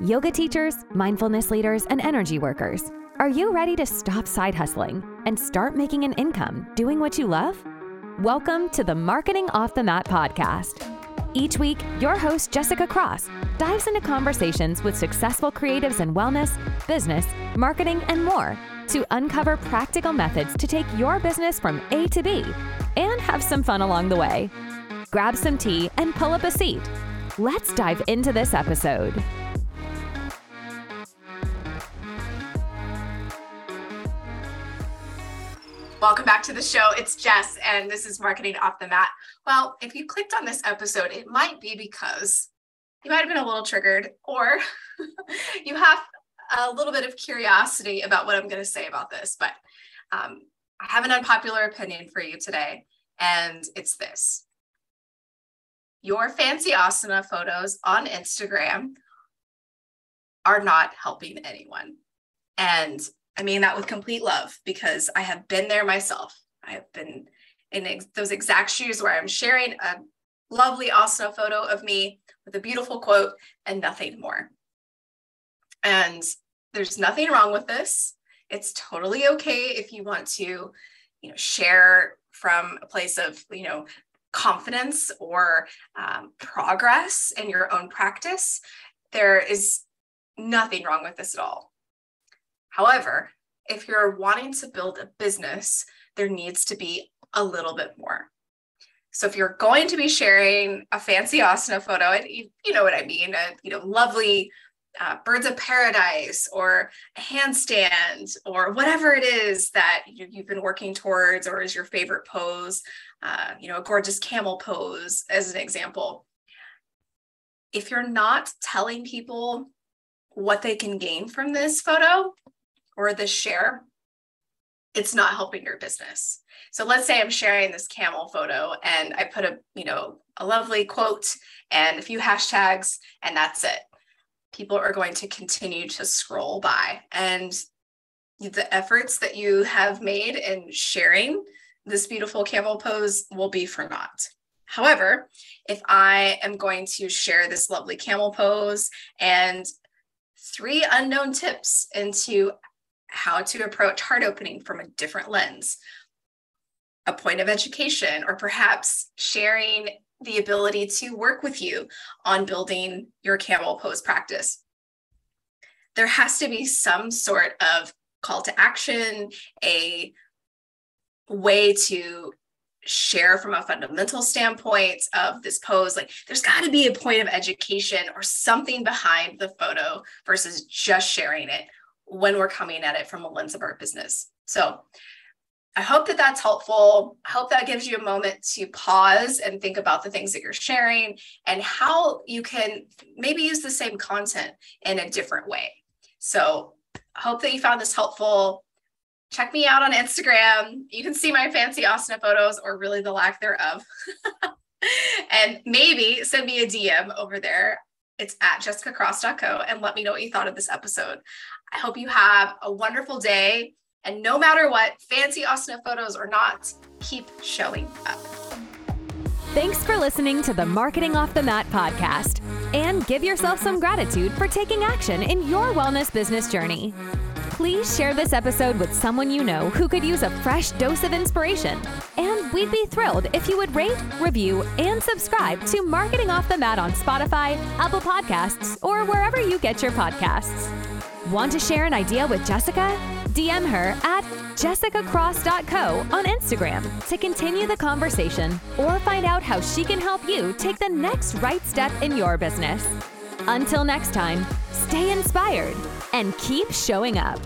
yoga teachers, mindfulness leaders, and energy workers. Are you ready to stop side hustling and start making an income doing what you love? Welcome to the Marketing Off the Mat podcast. Each week, your host, Jessica Cross, dives into conversations with successful creatives in wellness, business, marketing, and more to uncover practical methods to take your business from A to B and have some fun along the way. Grab some tea and pull up a seat. Let's dive into this episode. Welcome back to the show. It's Jess, and this is Marketing Off the Mat. Well, if you clicked on this episode, it might be because you might have been a little triggered, or you have a little bit of curiosity about what I'm going to say about this. But um, I have an unpopular opinion for you today, and it's this Your fancy asana photos on Instagram are not helping anyone. And I mean that with complete love because I have been there myself. I have been in ex- those exact shoes where I'm sharing a lovely asana photo of me with a beautiful quote and nothing more. And there's nothing wrong with this. It's totally okay if you want to, you know, share from a place of, you know, confidence or um, progress in your own practice. There is nothing wrong with this at all. However, if you're wanting to build a business, there needs to be a little bit more. So if you're going to be sharing a fancy asana photo, and you, know what I mean, a you know lovely uh, birds of paradise or a handstand or whatever it is that you, have been working towards or is your favorite pose, uh, you know, a gorgeous camel pose as an example. If you're not telling people what they can gain from this photo, or this share, it's not helping your business. So let's say I'm sharing this camel photo and I put a, you know, a lovely quote and a few hashtags and that's it. People are going to continue to scroll by and the efforts that you have made in sharing this beautiful camel pose will be for naught. However, if I am going to share this lovely camel pose and three unknown tips into how to approach heart opening from a different lens, a point of education, or perhaps sharing the ability to work with you on building your camel pose practice. There has to be some sort of call to action, a way to share from a fundamental standpoint of this pose like there's got to be a point of education or something behind the photo versus just sharing it when we're coming at it from a lens of our business. So I hope that that's helpful. I hope that gives you a moment to pause and think about the things that you're sharing and how you can maybe use the same content in a different way. So I hope that you found this helpful. Check me out on Instagram. You can see my fancy asana photos or really the lack thereof. and maybe send me a DM over there. It's at jessicacross.co and let me know what you thought of this episode. I hope you have a wonderful day. And no matter what, fancy asana photos or not, keep showing up. Thanks for listening to the Marketing Off the Mat podcast. And give yourself some gratitude for taking action in your wellness business journey. Please share this episode with someone you know who could use a fresh dose of inspiration. And we'd be thrilled if you would rate, review, and subscribe to Marketing Off the Mat on Spotify, Apple Podcasts, or wherever you get your podcasts. Want to share an idea with Jessica? DM her at jessicacross.co on Instagram to continue the conversation or find out how she can help you take the next right step in your business. Until next time, stay inspired and keep showing up.